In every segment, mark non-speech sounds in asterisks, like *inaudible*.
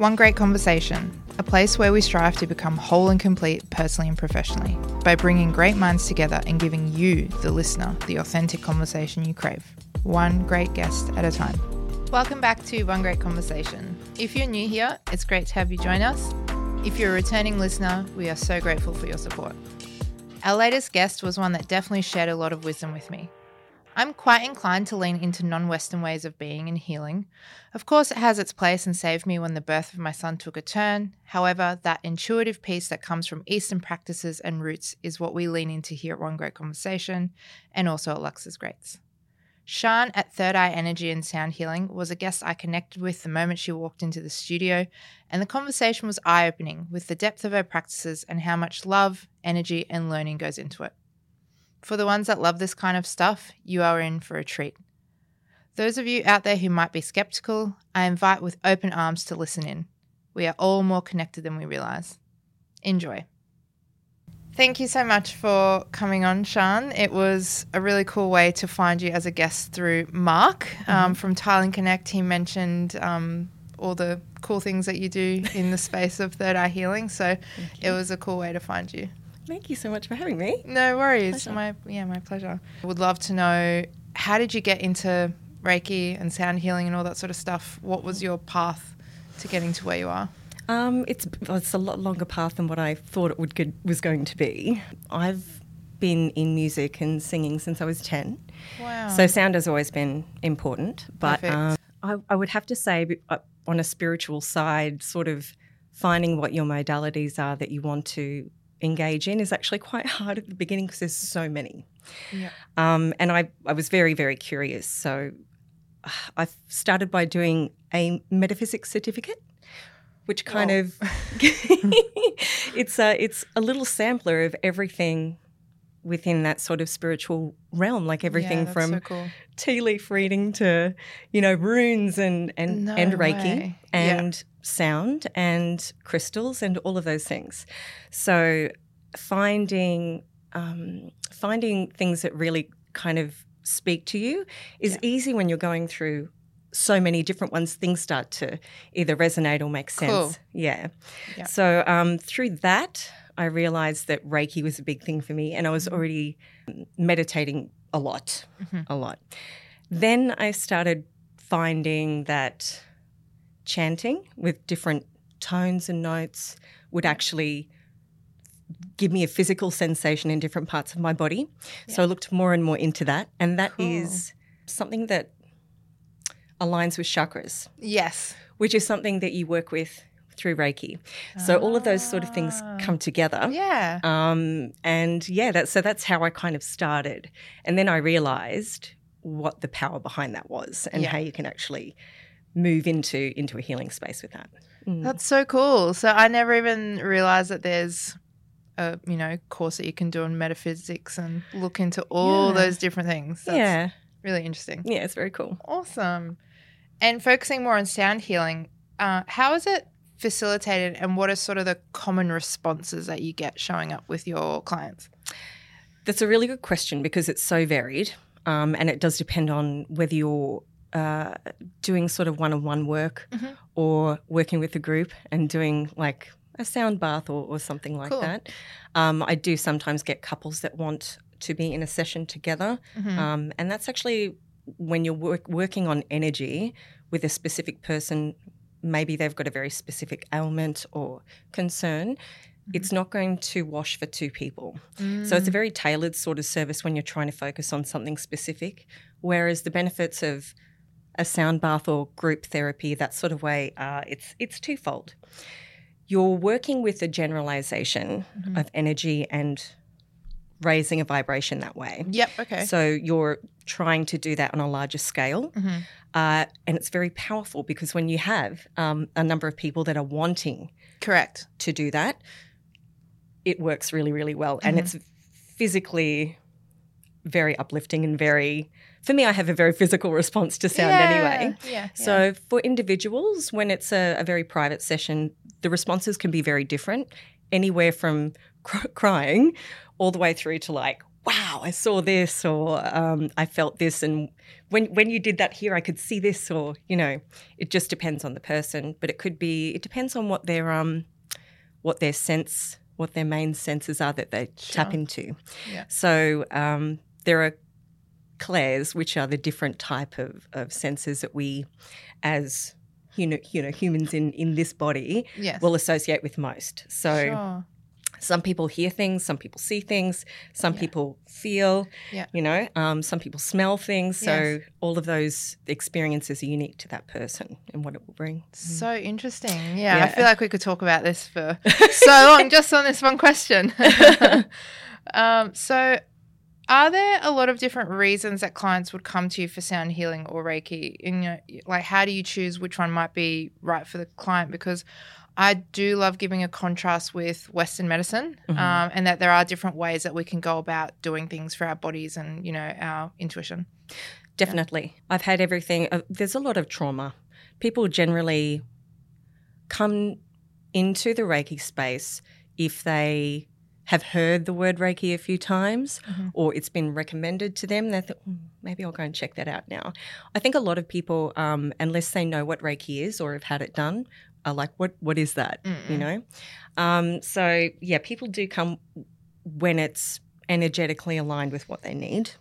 One Grate Conversation, a place where we strive to become whole and complete personally and professionally by bringing great minds together and giving you, the listener, the authentic conversation you crave, one great guest at a time. Welcome back to One Grate Conversation. If you're new here, it's great to have you join us. If you're a returning listener, we are so grateful for your support. Our latest guest was one that definitely shared a lot of wisdom with me. I'm quite inclined to lean into non Western ways of being and healing. Of course, it has its place and saved me when the birth of my son took a turn. However, that intuitive piece that comes from Eastern practices and roots is what we lean into here at One Grate Conversation and also at Lauxes Grates. Sian at Third Eye Energy and Sound Healing was a guest I connected with the moment she walked into the studio, and the conversation was eye opening with the depth of her practices and how much love, energy, and learning goes into it. For the ones that love this kind of stuff, you are in for a treat. Those of you out there who might be skeptical, I invite with open arms to listen in. We are all more connected than we realize. Enjoy. Thank you so much for coming on, Sian. It was a really cool way to find you as a guest through Mark um, mm-hmm. from Tiling Connect. He mentioned um, all the cool things that you do in the space of third eye healing. So it was a cool way to find you. Thank you so much for having me. No worries. Pleasure. My yeah, my pleasure. I would love to know how did you get into Reiki and sound healing and all that sort of stuff? What was your path to getting to where you are? Um, it's it's a lot longer path than what I thought it would good, was going to be. I've been in music and singing since I was ten. Wow! So sound has always been important, but um, I, I, would have to say uh, on a spiritual side, sort of finding what your modalities are that you want to engage in is actually quite *laughs* hard at the beginning because there's so many. Yeah. Um, and I, I was very, very curious. So *sighs* I started by doing a metaphysics certificate, which kind of *laughs* *laughs* it's a it's a little sampler of everything within that sort of spiritual realm, like everything yeah, from so cool. tea leaf reading to you know runes and and no and Reiki way. and yeah sound and crystals and all of those things. So finding um, finding things that really kind of speak to you is yeah. easy when you're going through so many different ones. Things start to either resonate or make sense. Cool. Yeah. yeah. So um, through that, I realized that Reiki was a big thing for me, and I was mm-hmm. already meditating a lot, mm-hmm. a lot. Then I started finding that chanting with different tones and notes would actually give me a physical sensation in different parts of my body. Yeah. So I looked more and more into that. And that cool. is something that aligns with chakras. Yes. Which is something that you work with through Reiki. So all of those sort of things ah. come together. Yeah. Um, and yeah, that, so that's how I kind of started. And then I realized what the power behind that was and yeah. how you can actually move into into a healing space with that. Mm. That's so cool. So I never even realized that there's a you know course that you can do on metaphysics and look into all yeah. those different things. That's yeah, really interesting. Yeah, it's very cool. Awesome. And focusing more on sound healing, uh, how is it facilitated, and what are sort of the common responses that you get showing up with your clients? That's a really good question because it's so varied. Um, and it does depend on whether you're uh, doing sort of one on one work mm-hmm. or working with a group and doing like a sound bath or, or something like cool. that. Um, I do sometimes get couples that want to be in a session together. Mm-hmm. Um, and that's actually when you're work, working on energy with a specific person, maybe they've got a very specific ailment or concern. Mm-hmm. It's not going to wash for two people. Mm. So it's a mm. very tailored sort of service when you're trying to focus on something specific. Whereas the benefits of a sound bath or group therapy, that sort of way, uh, it's it's twofold. You're working with a generalization mm-hmm. of energy and raising a vibration that way. Yep. Okay. So you're trying to do that on a larger scale, mm-hmm. uh, and it's very powerful because when you have um, a number of people that are wanting, correct, to do that, it works really, really well, mm-hmm. and it's physically very uplifting and very for me, I have a very physical response to sound yeah, anyway. Yeah, so yeah. for individuals, when it's a, a, very private session, the responses can be very different, anywhere from cr- crying all the way through to like, wow, I saw this or um, I felt this. And when, when you did that here, I could see this or, you know, it just depends on the person. But it could be, it depends on what their, um, what their sense, what their main senses are that they sure. tap into. Yeah. So um, there are clairs, which are the different type of, of senses that we as you know, you know humans in, in this body yes. will associate with most. So sure. Some people hear things, some people see things, some yeah. people feel, yeah. you know, um, some people smell things. So yes. all of those experiences are unique to that person and what it will bring. So interesting. Yeah, yeah. I feel like we could talk about this for *laughs* so long just on this one question. *laughs* um, so are there a lot of different reasons that clients would come to you for sound healing or Reiki? And you know, like, how do you choose which one might be right for the client? Because I do love giving a contrast with Western medicine, mm-hmm. um, and that there are different ways that we can go about doing things for our bodies and you know our intuition. Definitely, yeah. I've had everything. Uh, there's a lot of trauma. People generally come into the Reiki space if they have heard the word Reiki a few times mm-hmm. or it's been recommended to them, they think, mm, maybe I'll go and check that out now. I think a lot of people, um, unless they know what Reiki is or have had it done, are like, what what is that? Mm-mm. You know? Um, so yeah, people do come when it's energetically aligned with what they need.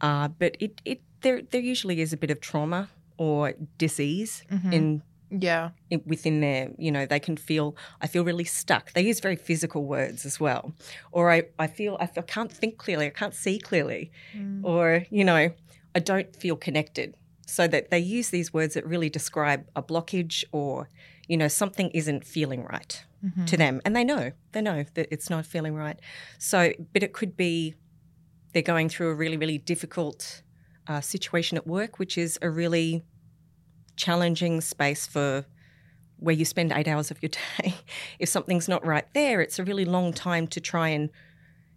Uh, but it, it there there usually is a bit of trauma or disease mm-hmm. in yeah in, within there you know they can feel i feel really stuck they use very physical words as well or i, I feel I, feel, I can't think clearly i can't see clearly mm. or you know i don't feel connected so that they use these words that really describe a blockage or you know, something isn't feeling right mm-hmm. to them. And they know, they know that it's not feeling right. So, but it could be they're going through a really, really difficult uh, situation at work, which is a really challenging space for where you spend eight hours of your *laughs* day. if something's not right there, it's a really long time to try and,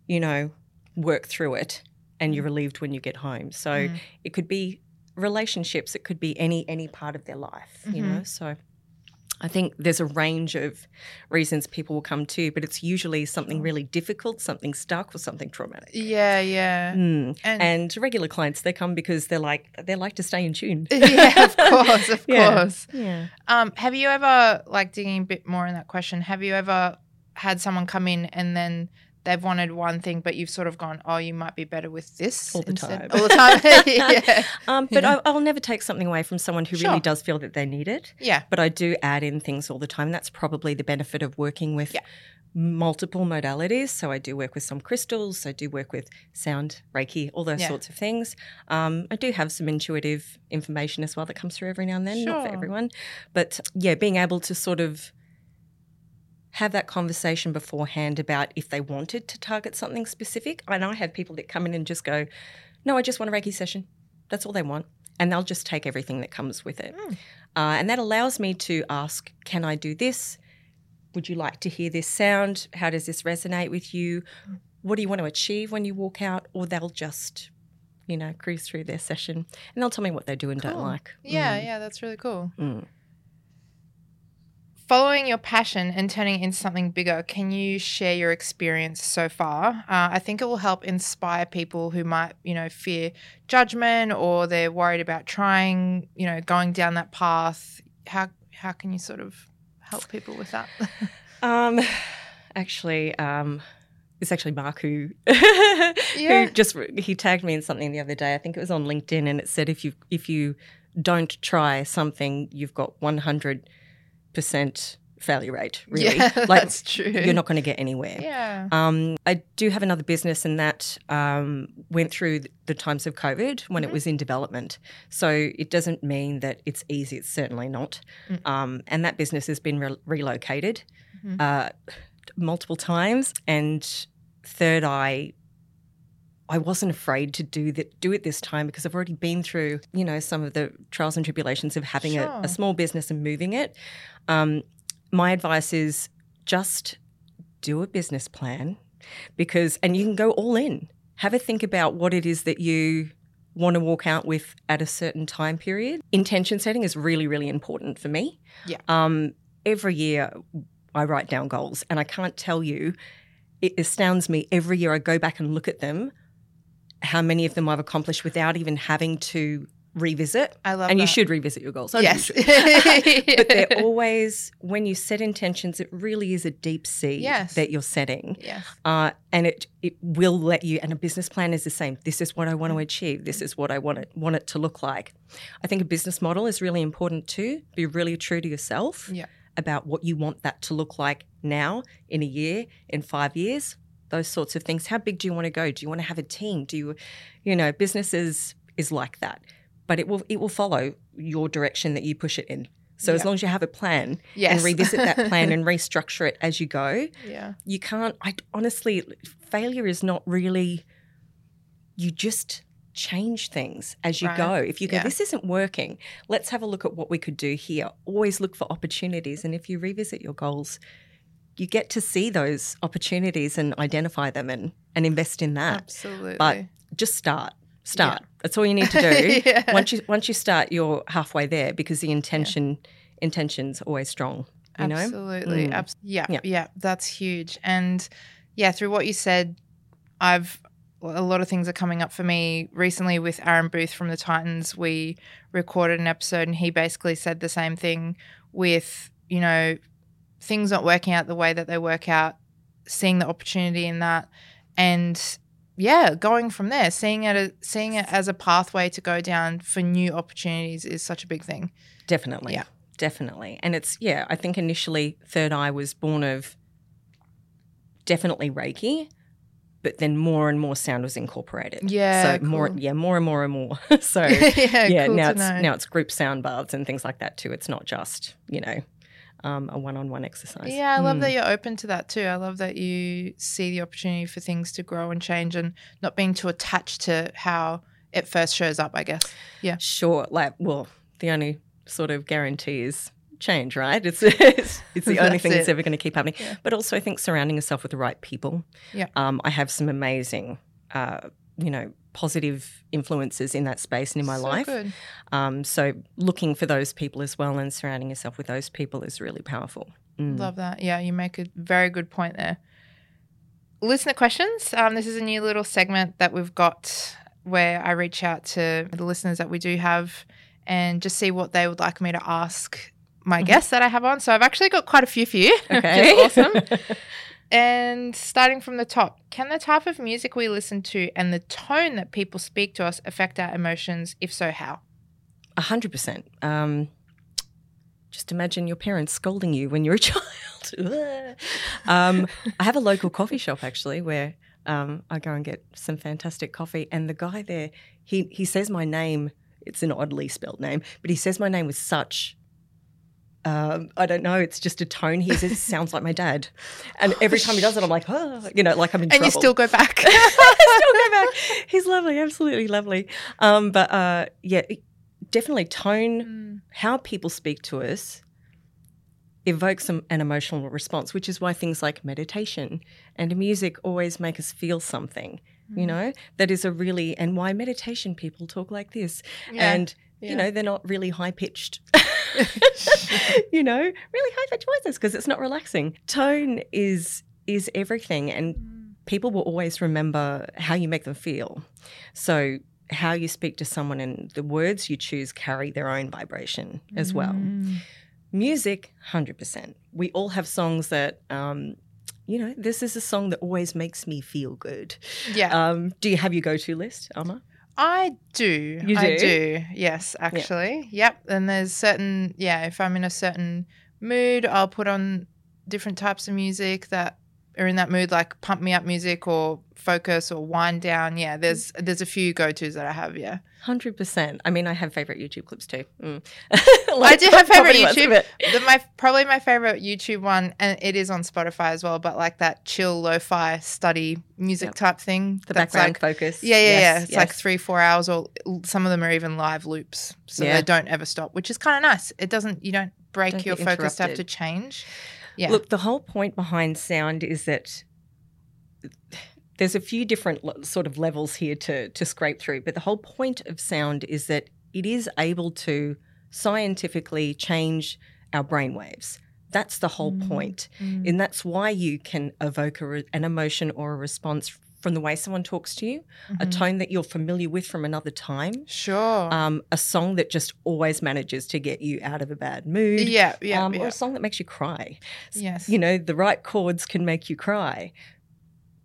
you know, work through it and you're mm. relieved when you get home. So mm. it could be relationships, it could be any any part of their life, mm-hmm. you know. So I think there's a range of reasons people will come to, but it's usually something really difficult, something stuck, or something traumatic. Yeah, yeah. Mm. And, and, regular clients, they come because they're like they like to stay in tune. *laughs* yeah, of *laughs* course, of yeah. course. Yeah. Um, have you ever like digging a bit more in that question? Have you ever had someone come in and then they've wanted one thing, but you've sort of gone, oh, you might be better with this all the instead. time. All the time. *laughs* *laughs* yeah. Um, but yeah. I, will never take something away from someone who sure. really does feel that they need it. Yeah. But I do add in things all the time. That's probably the benefit of working with. Yeah. Multiple modalities. So, I do work with some crystals, I do work with sound, Reiki, all those sorts of things. Um, I do have some intuitive information as well that comes through every now and then, sure. not for everyone. But yeah, being able to sort of have that conversation beforehand about if they wanted to target something specific. And I have people that come in and just go, No, I just want a Reiki session. That's all they want. And they'll just take everything that comes with it. Mm. Uh, and that allows me to ask, Can I do this? Would you like to hear this sound? How does this resonate with you? What do you want to achieve when you walk out? Or they'll just, you know, cruise through their session and they'll tell me what they do and cool. don't like. Yeah, mm. yeah, that's really cool. Mm following your passion and turning it into something bigger, can you share your experience so far? Uh, I think it will help inspire people who might, you know, fear judgment or they're worried about trying, you know, going down that path. How how can you sort of help people with that? *laughs* um, actually, um, it's actually Mark who *laughs* yeah. who just he tagged me in something the other day. I think it was on LinkedIn, and it said if you if you don't try something, you've got one hundred percent failure rate, *laughs* really. Yeah, like, that's true. You're not going to get anywhere. Yeah. Um, I do have another business, and that um, went through the times of COVID when mm-hmm. it was in development. So it doesn't mean that it's easy. It's certainly not. Mm-hmm. Um, and that business has been re- relocated mm-hmm. uh, multiple times. And Third Eye I wasn't afraid to do that, do it this time because I've already been through, you know, some of the trials and tribulations of having sure. a, a, small business and moving it. Um, my advice is just do a business plan because, and you can go all in. Have a think about what it is that you want to walk out with at a certain time period. Intention setting is really, really important for me. Yeah. Um, every year I write down goals, and I can't tell you. It astounds me every year I go back and look at them how many of them I've accomplished without even having to revisit. I love And that. you should revisit your goals. I Yes. think you should. but they're *laughs* always, when you set intentions, it really is a deep seed Yes. that you're setting. yes. Uh, and it it will let you. And a business plan is the same. This is what I want to achieve. This is what I want it want it to look like. I think a business model is really important too. Be really true to yourself Yeah. about what you want that to look like now, in a year, in five years. Those sorts of things. How big do you want to go? Do you want to have a team? Do you, you know, businesses is like that, but it will it will follow your direction that you push it in. So as long as you have a plan Yes. and revisit that *laughs* plan and restructure it as you go, Yeah. you can't i honestly failure is not really you just change things as you Right. go if you go Yeah. this isn't working let's have a look at what we could do here always look for opportunities and if you revisit your goals you get to see those opportunities and identify them and, and invest in that Absolutely. but just start start that's all you need to do *laughs* Yeah. once you once you start you're halfway there because the intention intention's always strong you know Absolutely. Mm. Abs- yeah, yeah. Yeah. That's huge. And yeah, through what you said, I've a lot of things are coming up for me recently with Aaron Booth from the Titans. We recorded an episode and he basically said the same thing with, you know, things not working out the way that they work out, seeing the opportunity in that and yeah, going from there, seeing it as, seeing it as a pathway to go down for new opportunities is such a big thing. Definitely. Yeah. Definitely. And it's, yeah, I think initially Third Eye was born of definitely Reiki, but then more and more sound was incorporated. Yeah, So more, yeah, more and more and more. *laughs* so, *laughs* yeah, yeah, cool now it's, know. now it's group sound baths and things like that too. It's not just, you know, um, a one on one exercise. Yeah, I love Mm. that you're open to that too. I love that you see the opportunity for things to grow and change and not being too attached to how it first shows up, I guess. Yeah. Sure. Like, well, the only sort of guarantee is change, right? It's *laughs* it's, it's the *laughs* only That's thing that's it. ever going to keep happening. But also, I think surrounding yourself with the right people. Yeah. Um, I have some amazing, uh, you know, positive influences in that space and in my So life. good. Um, so looking for those people as well and surrounding yourself with those people is really powerful. Mm. Love that. Yeah, you make a very good point there. Listener questions. Um, this is a new little segment that we've got where I reach out to the listeners that we do have and just see what they would like me to ask my guests that I have on. So I've actually got quite a few for you. *laughs* Okay. Awesome. *laughs* And starting from the top, can the type of music we listen to and the tone that people speak to us affect our emotions? If so, how? A hundred percent. Um, just imagine your parents scolding you when you're a *laughs* child. *laughs* um, I have a local coffee shop actually where um, I go and get some fantastic coffee, and the guy there, he he says my name. It's an oddly spelled name, but he says my name with such. Um, I don't know. It's just a tone. He says, *laughs* "Sounds like my dad," and every time he does it, I'm like, "Oh," you know, like I'm in And you still go back. *laughs* still go back. He's lovely, absolutely lovely. Um, but uh, yeah, definitely tone, Mm. how people speak to us evokes an emotional response, which is why things like meditation and music always make us feel something. Mm. You know, that is a really, and why meditation people talk like this. Yeah, And, yeah. you know, they're not really high pitched, *laughs* *laughs* you know, really high pitched voices because it's not relaxing. Tone is is everything. And Mm. people will always remember how you make them feel. So, how you speak to someone and the words you choose carry their own vibration as well. Mm. Music, 100%. We all have songs that, um, you know, this is a song that always makes me feel good. Yeah. Um, do you have your go to list, Alma? I do. You I do? do. Yes, actually. Yep. And there's certain, yeah, if I'm in a certain mood, I'll put on different types of music that are in that mood, like pump me up music or focus or wind down. Yeah, there's there's a few go tos that I have. Yeah. 100%. I mean, I have favorite YouTube clips too. Mm. *laughs* I do have favorite Probably most of YouTube. The, my probably my favorite YouTube one, and it is on Spotify as well. But like that chill lo-fi study music Yep. type thing. The that's background like focus. Yeah, yeah, yeah. It's yes. like three, four hours, or some of them are even live loops, so Yeah. they don't ever stop, which is kind of nice. It doesn't, you don't break Don't your focus to have to change. Yeah, Look, the whole point behind sound is that there's a few different sort of levels here to to scrape through, but the whole point of sound is that it is able to scientifically change our brain waves. That's the whole Mm. point. Mm. And that's why you can evoke a an emotion or a response from the way someone talks to you, mm-hmm. a tone that you're familiar with from another time. Sure. Um, a song that just always manages to get you out of a bad mood. Yeah, yeah, um, yeah. Or a song that makes you cry. Yes. You know, the right chords can make you cry.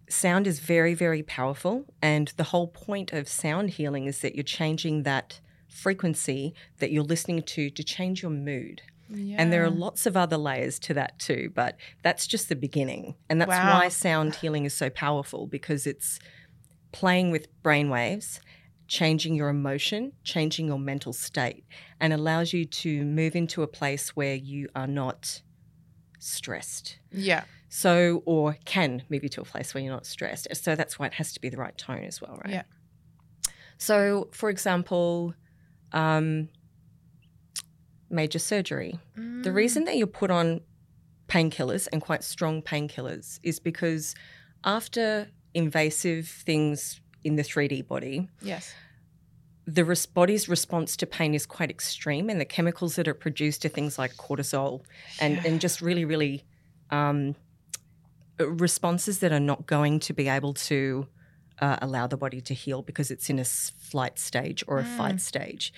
Sound is very, very powerful. And the whole point of sound healing is that you're changing that frequency that you're listening to to change your mood. Yeah. And there are lots of other layers to that too, but that's just the beginning. And that's wow. why sound healing is so powerful because it's playing with brainwaves, changing your emotion, changing your mental state, and allows you to move into a place where you are not stressed. Yeah. So, or can move you to a place where you're not stressed. So that's why it has to be the right tone as well, right? Yeah. So, for example, um, major surgery. Mm. The reason that you're put on painkillers and quite strong painkillers is because after invasive things in the 3D body, yes, the res- body's response to pain is quite extreme, and the chemicals that are produced are things like cortisol and, yeah. and just really, really um, responses that are not going to be able to uh, allow the body to heal because it's in a flight stage or a mm. fight stage.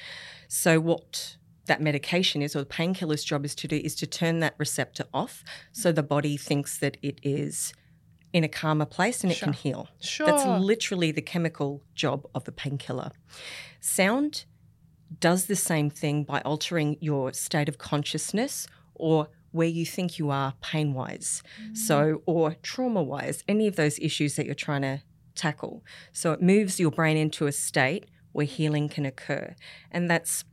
So, what that medication is, or the painkiller's job is to do, is to turn that receptor off so the body thinks that it is in a calmer place and it can heal. Sure. That's literally the chemical job of the painkiller. Sound does the same thing by altering your state of consciousness or where you think you are pain wise. Mm. So, or trauma wise, any of those issues that you're trying to tackle. So, it moves your brain into a state where healing can occur. And that's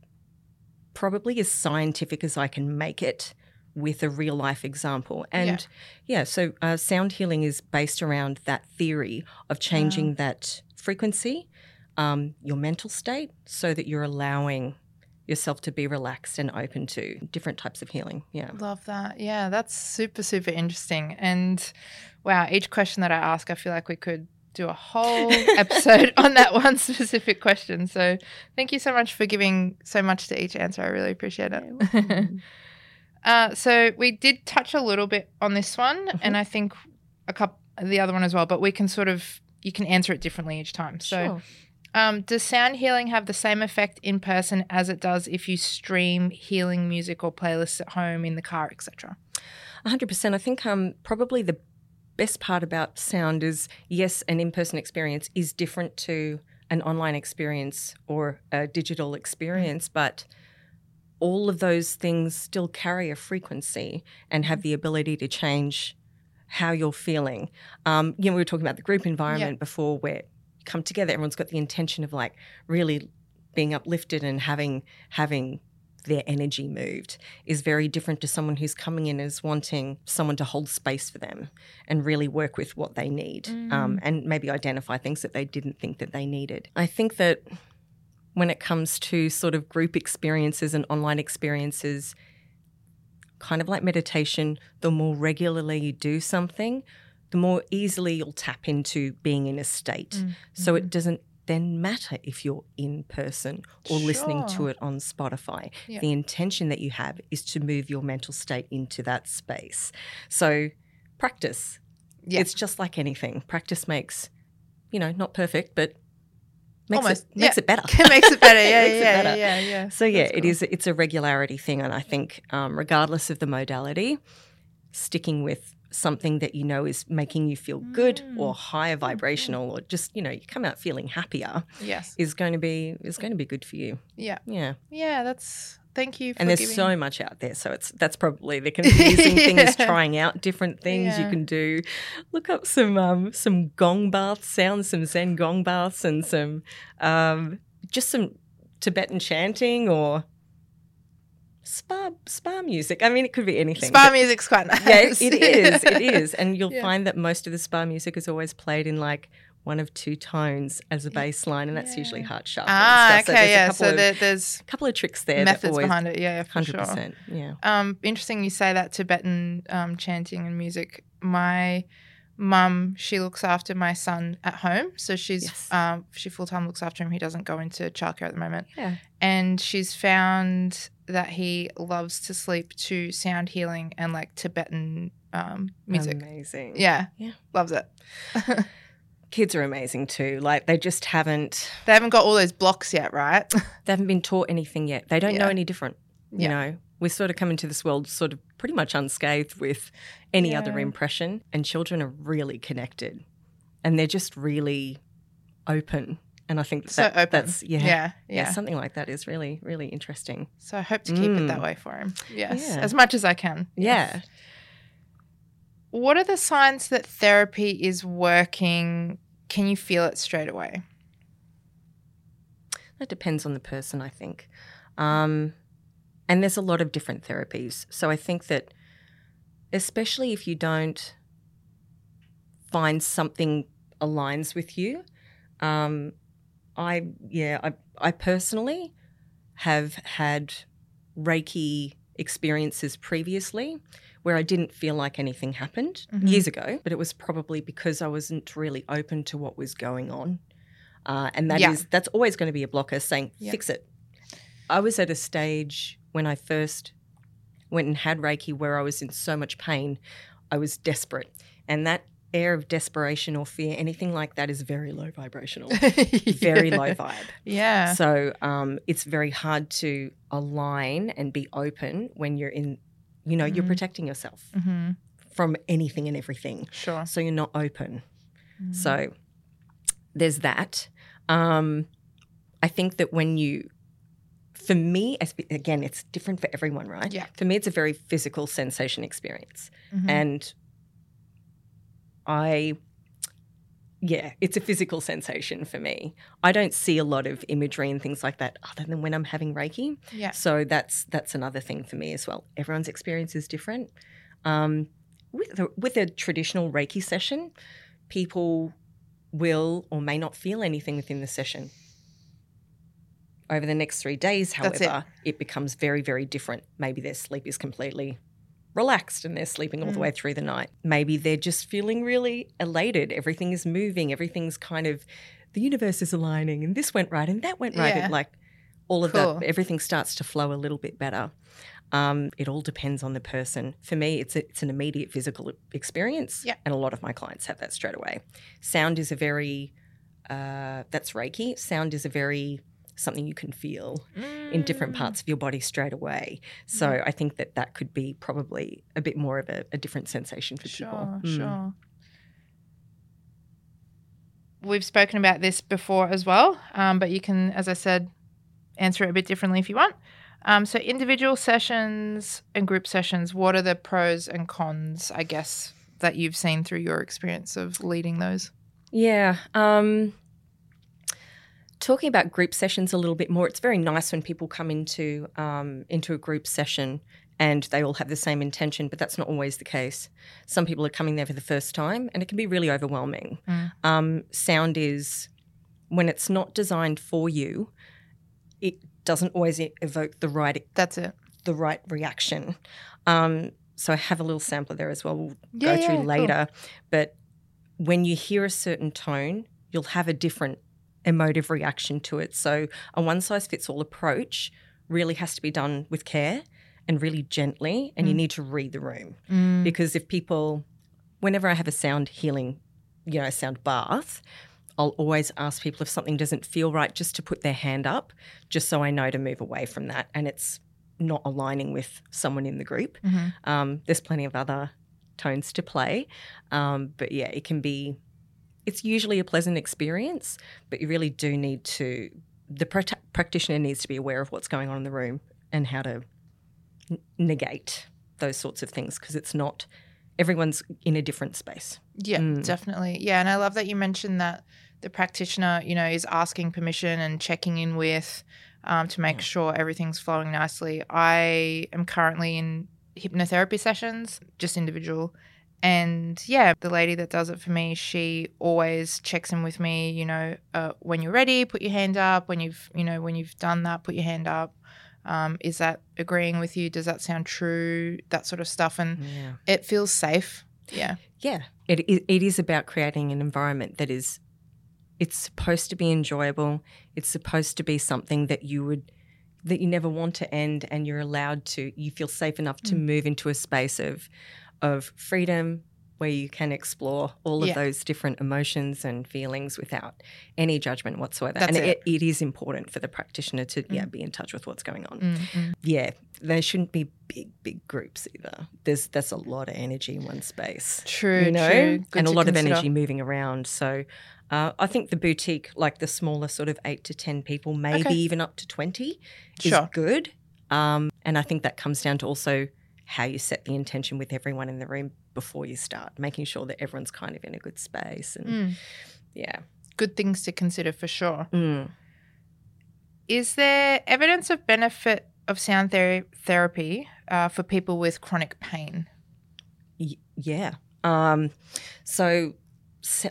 probably as scientific as I can make it with a real life example. And yeah, yeah so uh, sound healing is based around that theory of changing wow. that frequency, um, your mental state, so that you're allowing yourself to be relaxed and open to different types of healing. Yeah. Love that. Yeah, that's super, super interesting. And wow, each question that I ask, I feel like we could do a whole episode on that one specific question. So thank you so much for giving so much to each answer. I really appreciate it. *laughs* uh, so we did touch a little bit on this one, mm-hmm. and I think a couple the other one as well. But we can sort of you can answer it differently each time. So. Sure. Um, does sound healing have the same effect in person as it does if you stream healing music or playlists at home, in the car, etc.? 100%. I think um, probably the best part about sound is yes, an in person experience is different to an online experience or a digital experience, but all of those things still carry a frequency and have the ability to change how you're feeling. Um, you know, we were talking about the group environment yeah. before where you come together, everyone's got the intention of like really being uplifted and having having their energy moved is very different to someone who's coming in as wanting someone to hold space for them and really work with what they need um, mm. um, and maybe identify things that they didn't think that they needed. I think that when it comes to sort of group experiences and online experiences, kind of like meditation, the more regularly you do something, the more easily you'll tap into being in a state. Mm. So mm-hmm. it doesn't then matter if you're in person or sure. listening to it on Spotify. Yeah. The intention that you have is to move your mental state into that space. So practice. Yeah. It's just like anything. Practice makes, you know, not perfect, but makes Almost. it makes yeah. it better. *laughs* makes it better. *laughs* Yeah, it yeah, better. yeah, yeah. So yeah, cool. it is. It's a regularity thing, and I think, um, regardless of the modality, sticking with something that you know is making you feel good mm. or higher vibrational or just you know you come out feeling happier yes is going to be is going to be good for you yeah yeah yeah that's thank you and there's giving... so much out there so it's that's probably the confusing yeah. thing is *laughs* trying out different things yeah. you can do look up some um some gong bath sounds some zen gong baths and some um just some tibetan chanting or spa spa music. I mean, it could be anything. Spa music's quite *laughs* nice. Yeah, it, it is. It *laughs* is, and you'll yeah. find that most of the spa music is always played in like one of two tones as a bass line, and that's yeah. usually heart sharp. Ah, okay, so yeah. So there, there's a couple of tricks there. Methods always, behind it, yeah, for 100%, sure. Yeah. Um, interesting you say that Tibetan um, chanting and music. My mum, she looks after my son at home. So she's yes. um, she full time looks after him. He doesn't go into childcare at the moment. Yeah. And she's found that he loves to sleep to sound healing and like Tibetan um, music. Amazing. Yeah. Yeah. Loves it. *laughs* Kids are amazing too. Like they just haven't. They haven't got all those blocks yet, right? *laughs* they haven't been taught anything yet. They don't Yeah. know any different. You Yeah. know, we sort of come into this world sort of pretty much unscathed with any other impression, and children are really connected, and they're just really open. And I think So that, open. that's yeah, Yeah, yeah. something like that is really really interesting. So I hope to keep it Mm. that way for him. Yes, Yeah. as much as I can. Yeah. What are the signs that therapy is working? Can you feel it straight away? That depends on the person, I think. Um, and there's a lot of different therapies. So I think that, especially if you don't find something aligns with you, um, I yeah, I I personally have had Reiki experiences previously where I didn't feel like anything happened Mhm. years ago, but it was probably because I wasn't really open to what was going on. Uh, and that is Yeah. that's always going to be a blocker saying Yeah. fix it. I was at a stage when I first went and had Reiki where I was in so much pain, I was desperate. And that air of desperation or fear, anything like that is very low vibrational, *laughs* very low vibe. Yeah. So um, it's very hard to align and be open when you're in, you know, you're Mhm. protecting yourself hmm from anything and everything. Sure. So you're not open. Mm. So there's that. Um, I think that when you, for me, again, it's different for everyone, right? Yeah. For me, it's a very physical sensation experience. Mhm. And I, yeah, it's a physical sensation for me. I don't see a lot of imagery and things like that other than when I'm having Reiki. yeah. So that's that's another thing for me as well. Everyone's experience is different. Um, with the, with a traditional Reiki session, people will or may not feel anything within the session. Over the next three days, however, it. becomes very, very different. Maybe their sleep is completely relaxed and they're sleeping all the Mm. way through the night. Maybe they're just feeling really elated. Everything is moving. Everything's kind of, the universe is aligning and this went right and that went right. Yeah. And like all of Cool. that, everything starts to flow a little bit better. Um, it all depends on the person. For me, it's a, it's an immediate physical experience, Yeah. and a lot of my clients have that straight away. Sound is a very uh, that's Reiki. Sound is a very something you can feel in different Mm. parts of your body straight away. So I think that that could be probably a bit more of a, a different sensation for Sure, people. Mm. sure. We've spoken about this before as well, um, but you can, as I said, answer it a bit differently if you want. Um, so, individual sessions and group sessions, what are the pros and cons, I guess, that you've seen through your experience of leading those? Yeah. Um, talking about group sessions a little bit more, it's very nice when people come into um, into a group session and they all have the same intention, but that's not always the case. Some people are coming there for the first time, and it can be really overwhelming. Mm. Um, sound is when it's not designed for you, it doesn't always evoke the right That's it. the right reaction. Um, so I have a little sampler there as well. We'll Yeah, go yeah, through cool. later. But when you hear a certain tone, you'll have a different emotive reaction to it. So a one size fits all approach really has to be done with care and really gently, and you Mm. need to read the room Mm. because if people, whenever I have a sound healing, you know, sound bath, I'll always ask people if something doesn't feel right just to put their hand up, just so I know to move away from that and it's not aligning with someone in the group. Mhm. Um, there's plenty of other tones to play, um, but yeah, it can be. It's usually a pleasant experience, but you really do need to. The prac- practitioner needs to be aware of what's going on in the room and how to n- negate those sorts of things because it's not everyone's in a different space. Yeah, Mm. definitely. Yeah, and I love that you mentioned that the practitioner, you know, is asking permission and checking in with um, to make Yeah. sure everything's flowing nicely. I am currently in hypnotherapy sessions, just individual. And yeah, the lady that does it for me, she always checks in with me, you know, uh, when you're ready, put your hand up. When you've, you know, when you've done that, put your hand up. Um, is that agreeing with you? Does that sound true? That sort of stuff. And Yeah. it feels safe. Yeah. Yeah, it, it, it is about creating an environment that is, it's supposed to be enjoyable. It's supposed to be something that you would, that you never want to end, and you're allowed to. You feel safe enough to Mm. move into a space of, of freedom, where you can explore all of yeah. those different emotions and feelings without any judgment whatsoever. That's and it. It, it is important for the practitioner to mm. yeah be in touch with what's going on. Mm-hmm. Yeah, there shouldn't be big big groups either. There's that's a lot of energy in one space. True, you know, true. and a lot consider. of energy moving around. So. Uh, I think the boutique, like the smaller sort of eight to 10 people, maybe okay. even up to 20, is good. Um, and I think that comes down to also how you set the intention with everyone in the room before you start, making sure that everyone's kind of in a good space. And mm. yeah. Good things to consider for sure. Mm. Is there evidence of benefit of sound ther- therapy uh, for people with chronic pain? Y- yeah. Um, so,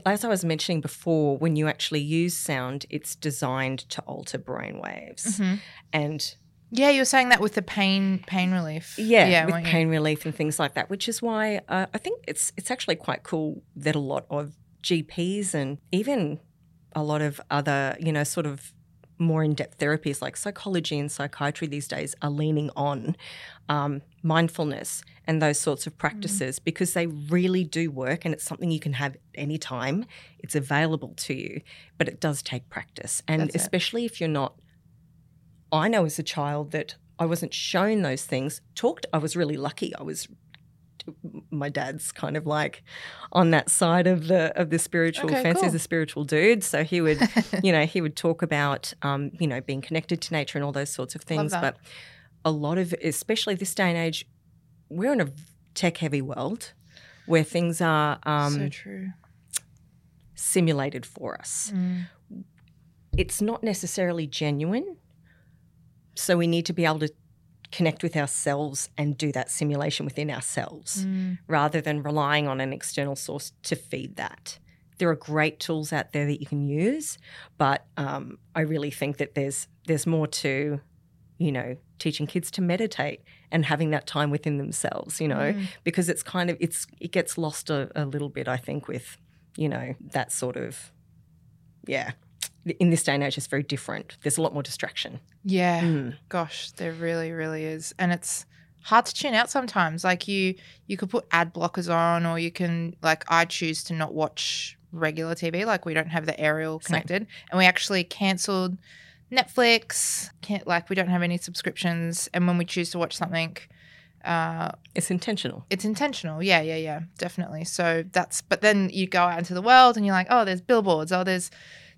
as I was mentioning before, when you actually use sound, it's designed to alter brain waves. Mm-hmm. And yeah, you're saying that with the pain pain relief. Yeah, yeah with pain you? relief and things like that, which is why uh, I think it's it's actually quite cool that a lot of GPs and even a lot of other, you know, sort of more in-depth therapies like psychology and psychiatry these days are leaning on um, mindfulness and those sorts of practices mm. because they really do work and it's something you can have anytime it's available to you but it does take practice and That's especially it. if you're not I know as a child that I wasn't shown those things. Talked, I was really lucky. I was my dad's kind of like on that side of the of the spiritual okay, fence. Cool. He's a spiritual dude, so he would, *laughs* you know, he would talk about, um, you know, being connected to nature and all those sorts of things. But a lot of, especially this day and age, we're in a tech heavy world where things are um, so true simulated for us. Mm. It's not necessarily genuine so we need to be able to connect with ourselves and do that simulation within ourselves mm. rather than relying on an external source to feed that. There are great tools out there that you can use, but um, I really think that there's there's more to, you know, teaching kids to meditate and having that time within themselves, you know, mm. because it's kind of it's it gets lost a, a little bit, I think, with you know that sort of yeah in this day and age, it's very different. There's a lot more distraction. Yeah. Mm. Gosh, there really, really is. And it's hard to tune out sometimes. Like you you could put ad blockers on or you can like I choose to not watch regular TV. Like we don't have the aerial connected. Same. And we actually cancelled Netflix. Can't like we don't have any subscriptions. And when we choose to watch something uh, it's intentional. It's intentional. Yeah, yeah, yeah, definitely. So that's, but then you go out into the world and you're like, oh, there's billboards, oh, there's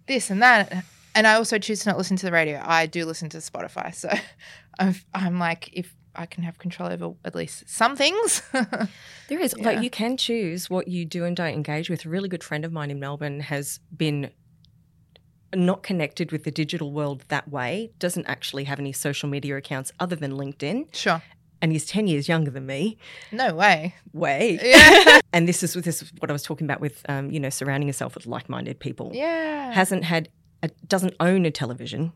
this and that. And I also choose to not listen to the radio. I do listen to Spotify. So *laughs* I'm, I'm like, if I can have control over at least some things. *laughs* there is. Yeah. Like, you can choose what you do and don't engage with. A really good friend of mine in Melbourne has been not connected with the digital world that way, doesn't actually have any social media accounts other than LinkedIn. Sure and he's 10 years younger than me. No way. Way. *laughs* Yeah. *laughs* and this is this is what I was talking about with um, you know, surrounding yourself with like-minded people. Yeah. Hasn't had a, doesn't own a television.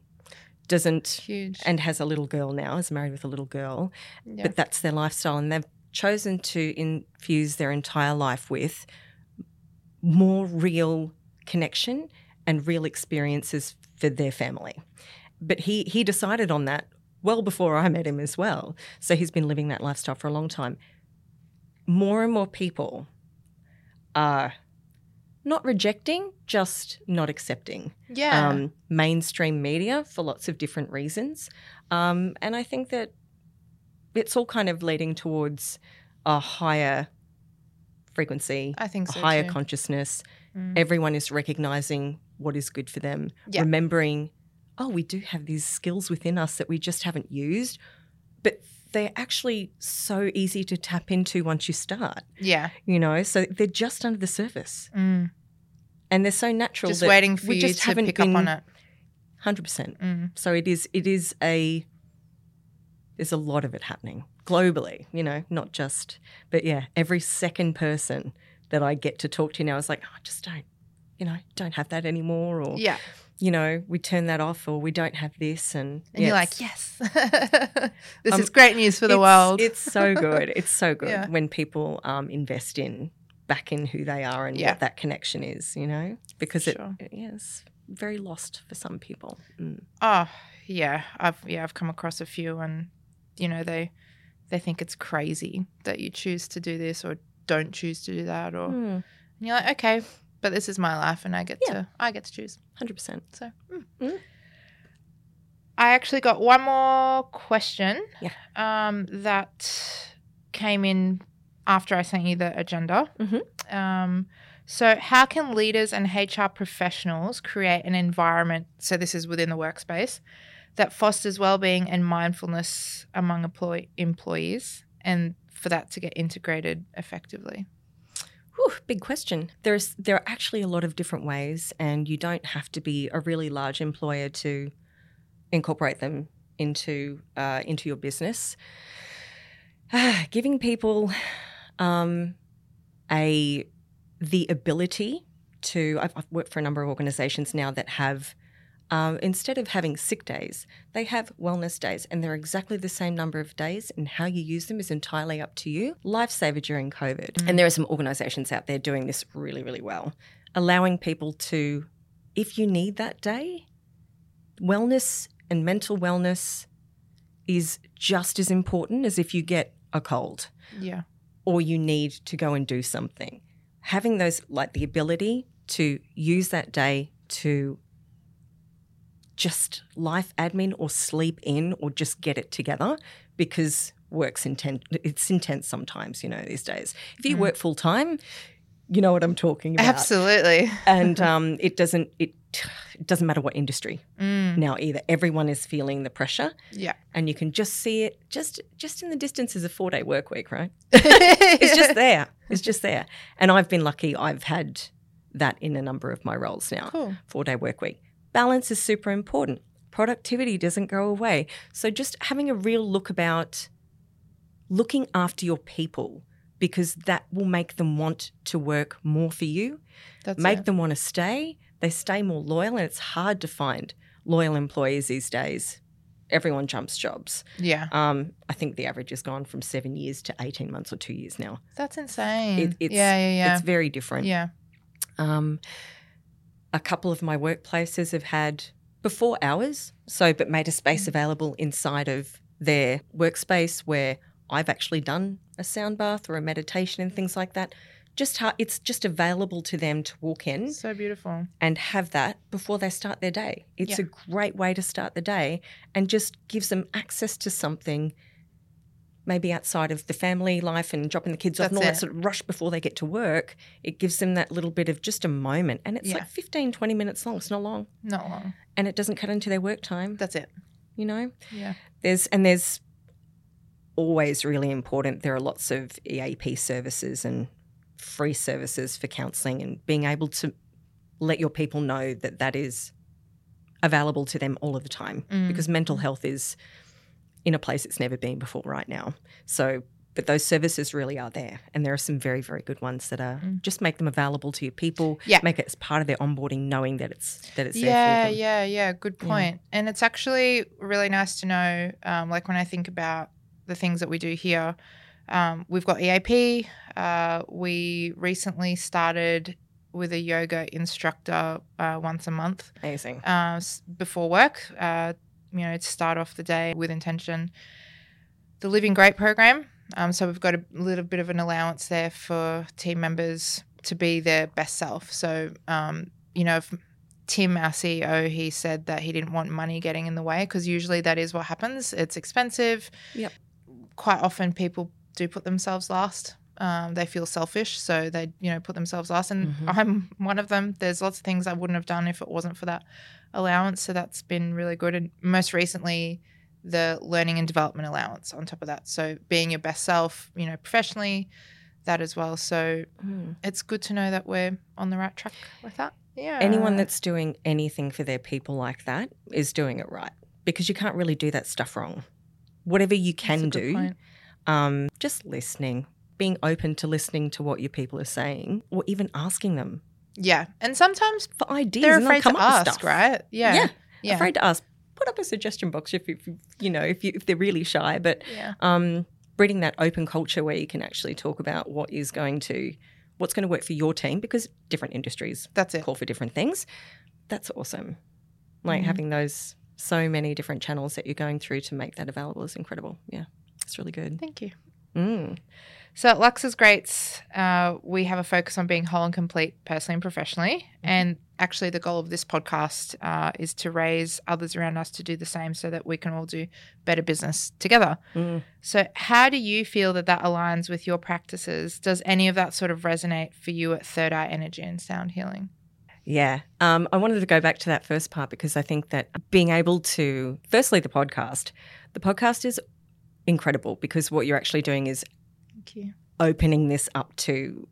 Doesn't Huge. and has a little girl now, is married with a little girl. Yeah. But that's their lifestyle and they've chosen to infuse their entire life with more real connection and real experiences for their family. But he he decided on that well before I met him as well. So he's been living that lifestyle for a long time. More and more people are not rejecting, just not accepting. Yeah. Um, mainstream media for lots of different reasons. Um, and I think that it's all kind of leading towards a higher frequency, I think so a higher too. consciousness. Mm. Everyone is recognizing what is good for them, yeah. remembering oh, we do have these skills within us that we just haven't used, but they're actually so easy to tap into once you start. Yeah. You know, so they're just under the surface. Mm. And they're so natural. Just waiting for we you just to haven't pick up on it. Hundred percent. Mm. So it is. It is a. There's a lot of it happening globally. You know, not just. But yeah, every second person that I get to talk to now is like, oh, I just don't. You know, don't have that anymore. Or yeah you know, we turn that off or we don't have this. And, and you're like, yes, *laughs* this um, is great news for the it's, world. it's so *laughs* good. It's so good yeah. when people um, invest in back in who they are and yeah. what that connection is, you know, because sure. it, it is very lost for some people. Mm. Oh, yeah. I've, yeah, I've come across a few and, you know, they, they think it's crazy that you choose to do this or don't choose to do that, or mm. and you're like, okay, but this is my life, and I get yeah. to I get to choose. Hundred percent. So. Mm. Mm. I actually got one more question. Yeah. Um, that came in after I sent you the agenda. Mm-hmm. Um, so, how can leaders and HR professionals create an environment? So, this is within the workspace that fosters well-being and mindfulness among employ- employees, and for that to get integrated effectively. Whew, big question. There's there are actually a lot of different ways, and you don't have to be a really large employer to incorporate them into uh, into your business. *sighs* Giving people um, a the ability to I've, I've, worked for a number of organizations now that have um, instead of having sick days they have wellness days and they're exactly the same number of days and how you use them is entirely up to you. Lifesaver during covid. Mm. and there are some organizations out there doing this really really well allowing people to if you need that day wellness and mental wellness is just as important as if you get a cold. Yeah. Or you need to go and do something. Having those, like the ability to use that day to just life admin or sleep in or just get it together because work's intense. It's intense sometimes, you know, these days. If you mm. work full time, you know what I'm talking about. Absolutely. *laughs* and um, it doesn't it, it doesn't matter what industry mm. now either. Everyone is feeling the pressure. Yeah. And you can just see it just just in the distance is a four day work week, right? *laughs* it's just there. It's just there. And I've been lucky. I've had that in a number of my roles now. Cool. Four day work week. Balance is super important. Productivity doesn't go away. So just having a real look about looking after your people because that will make them want to work more for you, That's make it. them want to stay. They stay more loyal, and it's hard to find loyal employees these days. Everyone jumps jobs. Yeah. Um, I think the average has gone from seven years to 18 months or two years now. That's insane. It, it's, yeah, yeah, yeah. It's very different. Yeah. Um, a couple of my workplaces have had before hours, so but made a space mm. available inside of their workspace where I've actually done a sound bath or a meditation and things like that. Just how it's just available to them to walk in. So beautiful. And have that before they start their day. It's yeah. a great way to start the day and just gives them access to something maybe outside of the family life and dropping the kids off and all it. that sort of rush before they get to work, it gives them that little bit of just a moment. And it's yeah. like 15, 20 minutes long. It's not long. Not long. And it doesn't cut into their work time. That's it. You know? Yeah. There's and there's always really important. There are lots of EAP services and free services for counselling, and being able to let your people know that that is available to them all of the time mm. because mental health is in a place it's never been before right now. So, but those services really are there, and there are some very, very good ones that are mm. just make them available to your people. Yeah, make it as part of their onboarding, knowing that it's that it's yeah, yeah, yeah. Good point. Yeah. And it's actually really nice to know. Um, like when I think about the things that we do here. Um, we've got EAP. Uh, we recently started with a yoga instructor uh, once a month. Amazing. Uh, before work, uh, you know, to start off the day with intention. The Living Great program. Um, so we've got a little bit of an allowance there for team members to be their best self. So, um, you know, if Tim, our CEO, he said that he didn't want money getting in the way because usually that is what happens. It's expensive. Yep quite often people do put themselves last. Um, they feel selfish, so they you know put themselves last, and mm-hmm. I'm one of them. There's lots of things I wouldn't have done if it wasn't for that allowance. So that's been really good. And most recently, the learning and development allowance on top of that. So being your best self, you know, professionally, that as well. So mm. it's good to know that we're on the right track with that. Yeah. Anyone that's doing anything for their people like that is doing it right because you can't really do that stuff wrong whatever you can do, um, just listening, being open to listening to what your people are saying, or even asking them. Yeah, and sometimes for ideas, they're afraid to ask, right? Yeah. yeah, yeah, afraid to ask. Put up a suggestion box if, if you know if you, if they're really shy, but yeah. um, breeding that open culture where you can actually talk about what is going to what's going to work for your team because different industries that's it call for different things. That's awesome. Like mm-hmm. having those so many different channels that you're going through to make that available is incredible. Yeah, it's really good. Thank you. Mm. So at Lauxes Grates, uh, we have a focus on being whole and complete personally and professionally. Mm-hmm. And actually, the goal of this podcast uh, is to raise others around us to do the same so that we can all do better business together. Mm. So, how do you feel that that aligns with your practices? Does any of that sort of resonate for you at Third Eye Energy and Sound Healing? Yeah. Um, I wanted to go back to that first part because I think that being able to, firstly, the podcast, the podcast is incredible because what you're actually doing is opening this up to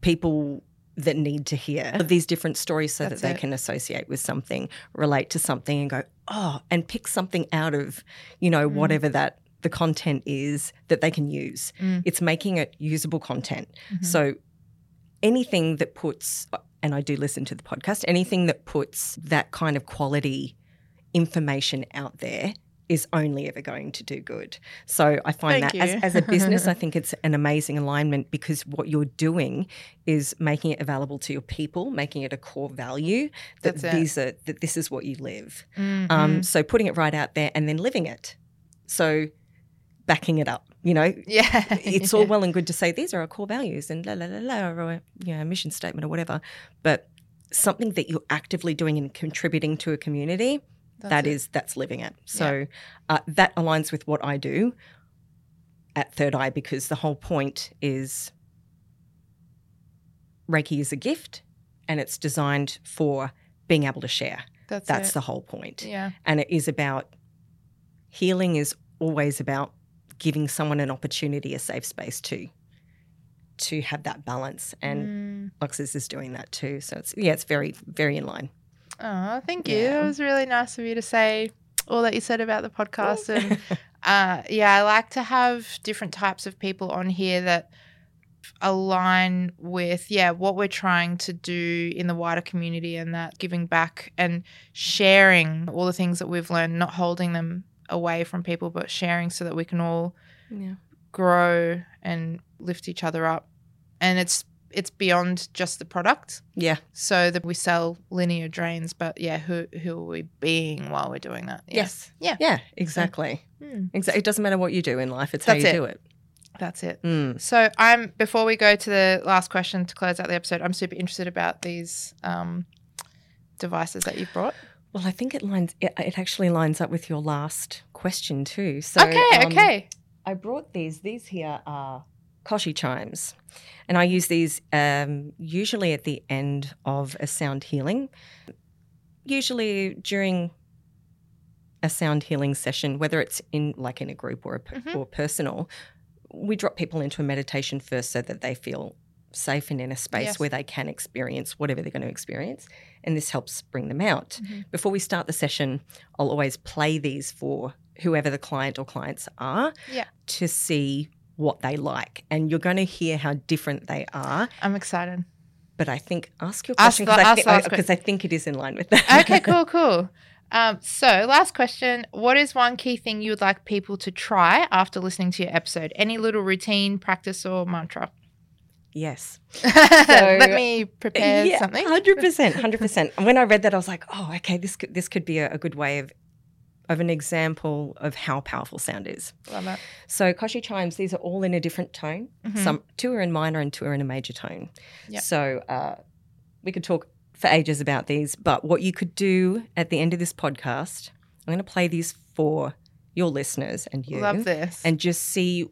people that need to hear these different stories so That's that they it. can associate with something, relate to something, and go, oh, and pick something out of, you know, mm. whatever that the content is that they can use. Mm. It's making it usable content. Mm-hmm. So anything that puts and I do listen to the podcast, anything that puts that kind of quality information out there is only ever going to do good. So I find Thank that as, as, a business, I *laughs* think it's an amazing alignment because what you're doing is making it available to your people, making it a core value that That's these it. are that this is what you live. Mm-hmm. Um, so putting it right out there and then living it. So backing it up. You know, yeah, *laughs* it's all well and good to say these are our core values and la la la la, or a you know, mission statement or whatever, but something that you're actively doing and contributing to a community. That's that is, that's living it. So yeah. uh, that aligns with what I do at Third Eye because the whole point is Reiki is a gift and it's designed for being able to share. That's, that's the whole point. Yeah. And it is about healing is always about giving someone an opportunity, a safe space to to have that balance. And mm. Lauxes is doing that too. So it's yeah, it's very, very in line. Oh, thank you. Yeah. It was really nice of you to say all that you said about the podcast. And *laughs* uh, yeah, I like to have different types of people on here that align with yeah what we're trying to do in the wider community and that giving back and sharing all the things that we've learned not holding them away from people, but sharing so that we can all yeah. grow and lift each other up. And it's it's beyond just the product. Yeah. So that we sell linear drains, but yeah, who who are we being while we're doing that? Yeah. Yes. Yeah. Yeah. Exactly. Mm. Exactly. It doesn't matter what you do in life; it's That's how you it. do it. That's it. Mm. So I'm before we go to the last question to close out the episode, I'm super interested about these um, devices that you've brought. Well, I think it lines. It, it actually lines up with your last question too. So okay, um, okay. I brought these. These here are Koshi chimes, and I use these um, usually at the end of a sound healing. Usually during a sound healing session, whether it's in like in a group or a, mm-hmm. or personal, we drop people into a meditation first so that they feel safe and in a space yes. where they can experience whatever they're going to experience. And this helps bring them out. Mm-hmm. Before we start the session, I'll always play these for whoever the client or clients are yeah. to see what they like. And you're going to hear how different they are. I'm excited. But I think ask your question because I, th- I, think it is in line with that. Okay, cool, *laughs* cool. Um, so, last question. What is one key thing you would like people to try after listening to your episode? Any little routine, practice, or mantra? Yes. *laughs* So, Let me prepare yeah, something. Hundred percent, hundred percent. And when I read that, I was like, oh, okay, this could this could be a, a, good way of of an example of how powerful sound is. Love that. So Koshi chimes, these are all in a different tone. Mm-hmm. Some two are in minor and two are in a major tone. Yep. So uh, we could talk for ages about these, but what you could do at the end of this podcast, I'm going to play these for your listeners and you. Love this. And just see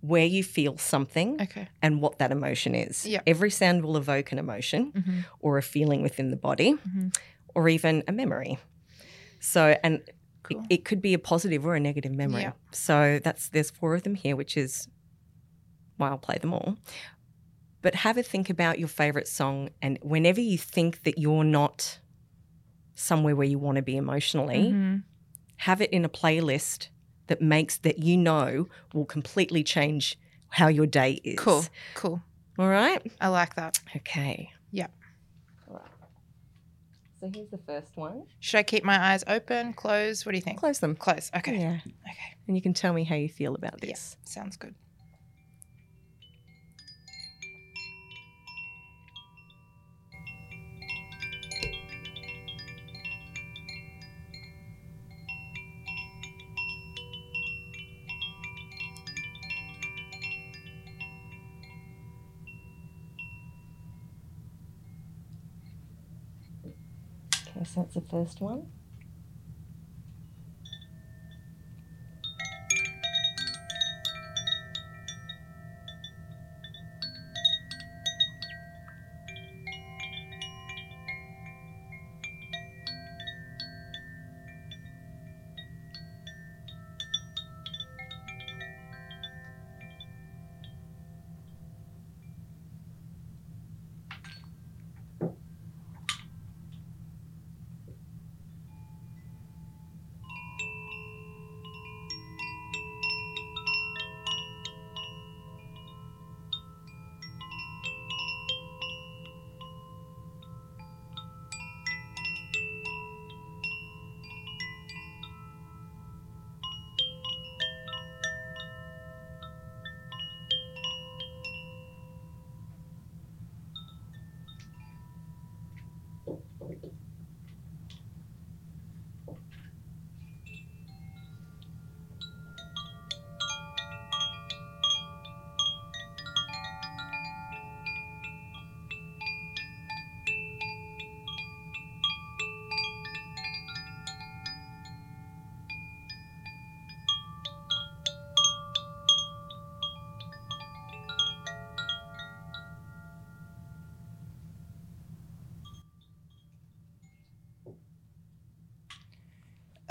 where you feel something okay. and what that emotion is. Yep. Every sound will evoke an emotion mm-hmm. or a feeling within the body mm-hmm. or even a memory. So, and cool. it, it, could be a positive or a negative memory. Yep. So that's there's four of them here, which is why I'll play them all. But have a think about your favorite song, and whenever you think that you're not somewhere where you want to be emotionally, mm-hmm. have it in a playlist that makes that you know will completely change how your day is. Cool. Cool. All right. I like that. Okay. So here's the first one. Should I keep my eyes open, close? What do you think? Close them. Close. Okay. Yeah. Okay. And you can tell me how you feel about this. Yeah. Sounds good. So that's the first one.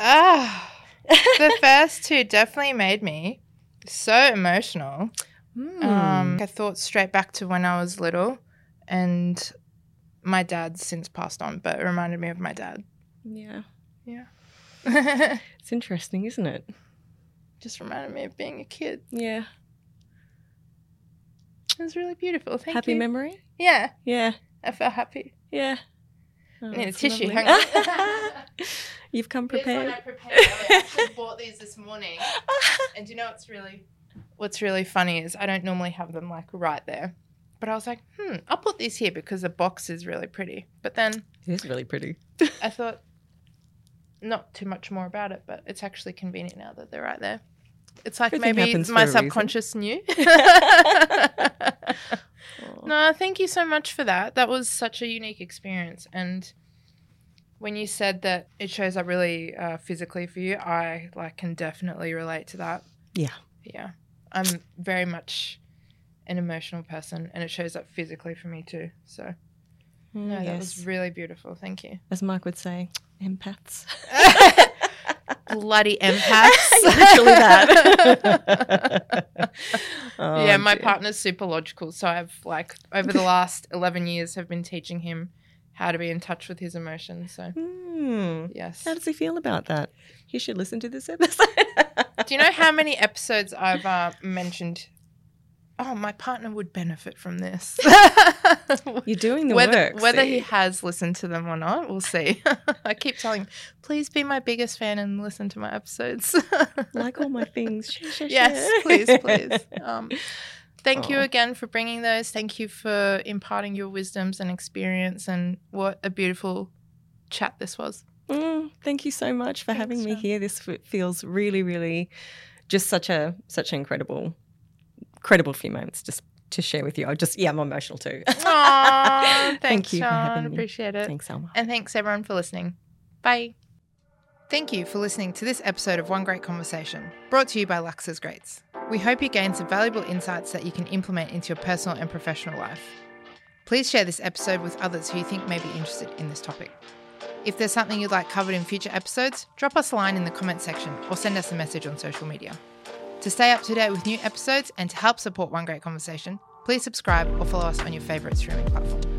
Ah, *sighs* the first two definitely made me so emotional. Mm. Um, I thought straight back to when I was little, and my dad's since passed on, but it reminded me of my dad. Yeah. Yeah. *laughs* it's interesting, isn't it? Just reminded me of being a kid. Yeah. It was really beautiful. Thank happy you. memory? Yeah. Yeah. I felt happy. Yeah. Oh, need a tissue. Hang on. *laughs* You've come prepared. I prepared. I actually bought these this morning. *laughs* and you know what's really what's really funny is I don't normally have them like right there. But I was like, hmm, I'll put these here because the box is really pretty. But then it is really pretty. *laughs* I thought not too much more about it, but it's actually convenient now that they're right there. It's like Everything maybe my subconscious knew. No, thank you so much for that. That was such a unique experience. And when you said that it shows up really uh, physically for you, I like can definitely relate to that. Yeah. Yeah. I'm very much an emotional person and it shows up physically for me too. So mm, no, yes. that was really beautiful. Thank you. As Mark would say, empaths. *laughs* *laughs* Bloody *laughs* empaths. Literally that. *laughs* oh, yeah, my dear. partner's super logical. So I've like over the last *laughs* 11 years have been teaching him how to be in touch with his emotions. So, mm. yes. How does he feel about that? He should listen to this episode. Do you know how many episodes I've uh, mentioned? Oh, my partner would benefit from this. *laughs* You're doing the whether, work. Whether see? he has listened to them or not, we'll see. *laughs* I keep telling him, please be my biggest fan and listen to my episodes. *laughs* like all my things. yes, please, please. Um, Thank you again for bringing those. Thank you for imparting your wisdoms and experience. And what a beautiful chat this was. Mm, thank you so much for Thanks, having me here. This feels really, really just such a such an incredible, incredible few moments just to share with you. I just yeah, I'm emotional too. Aww, *laughs* thanks, Thank you Sian. for having me. Appreciate it. Thanks, Alma. And thanks everyone for listening. Bye. Thank you for listening to this episode of One Grate Conversation, brought to you by Lauxes Grates. We hope you gain some valuable insights that you can implement into your personal and professional life. Please share this episode with others who you think may be interested in this topic. If there's something you'd like covered in future episodes, drop us a line in the comment section or send us a message on social media. To stay up to date with new episodes and to help support One Grate Conversation, please subscribe or follow us on your favourite streaming platform.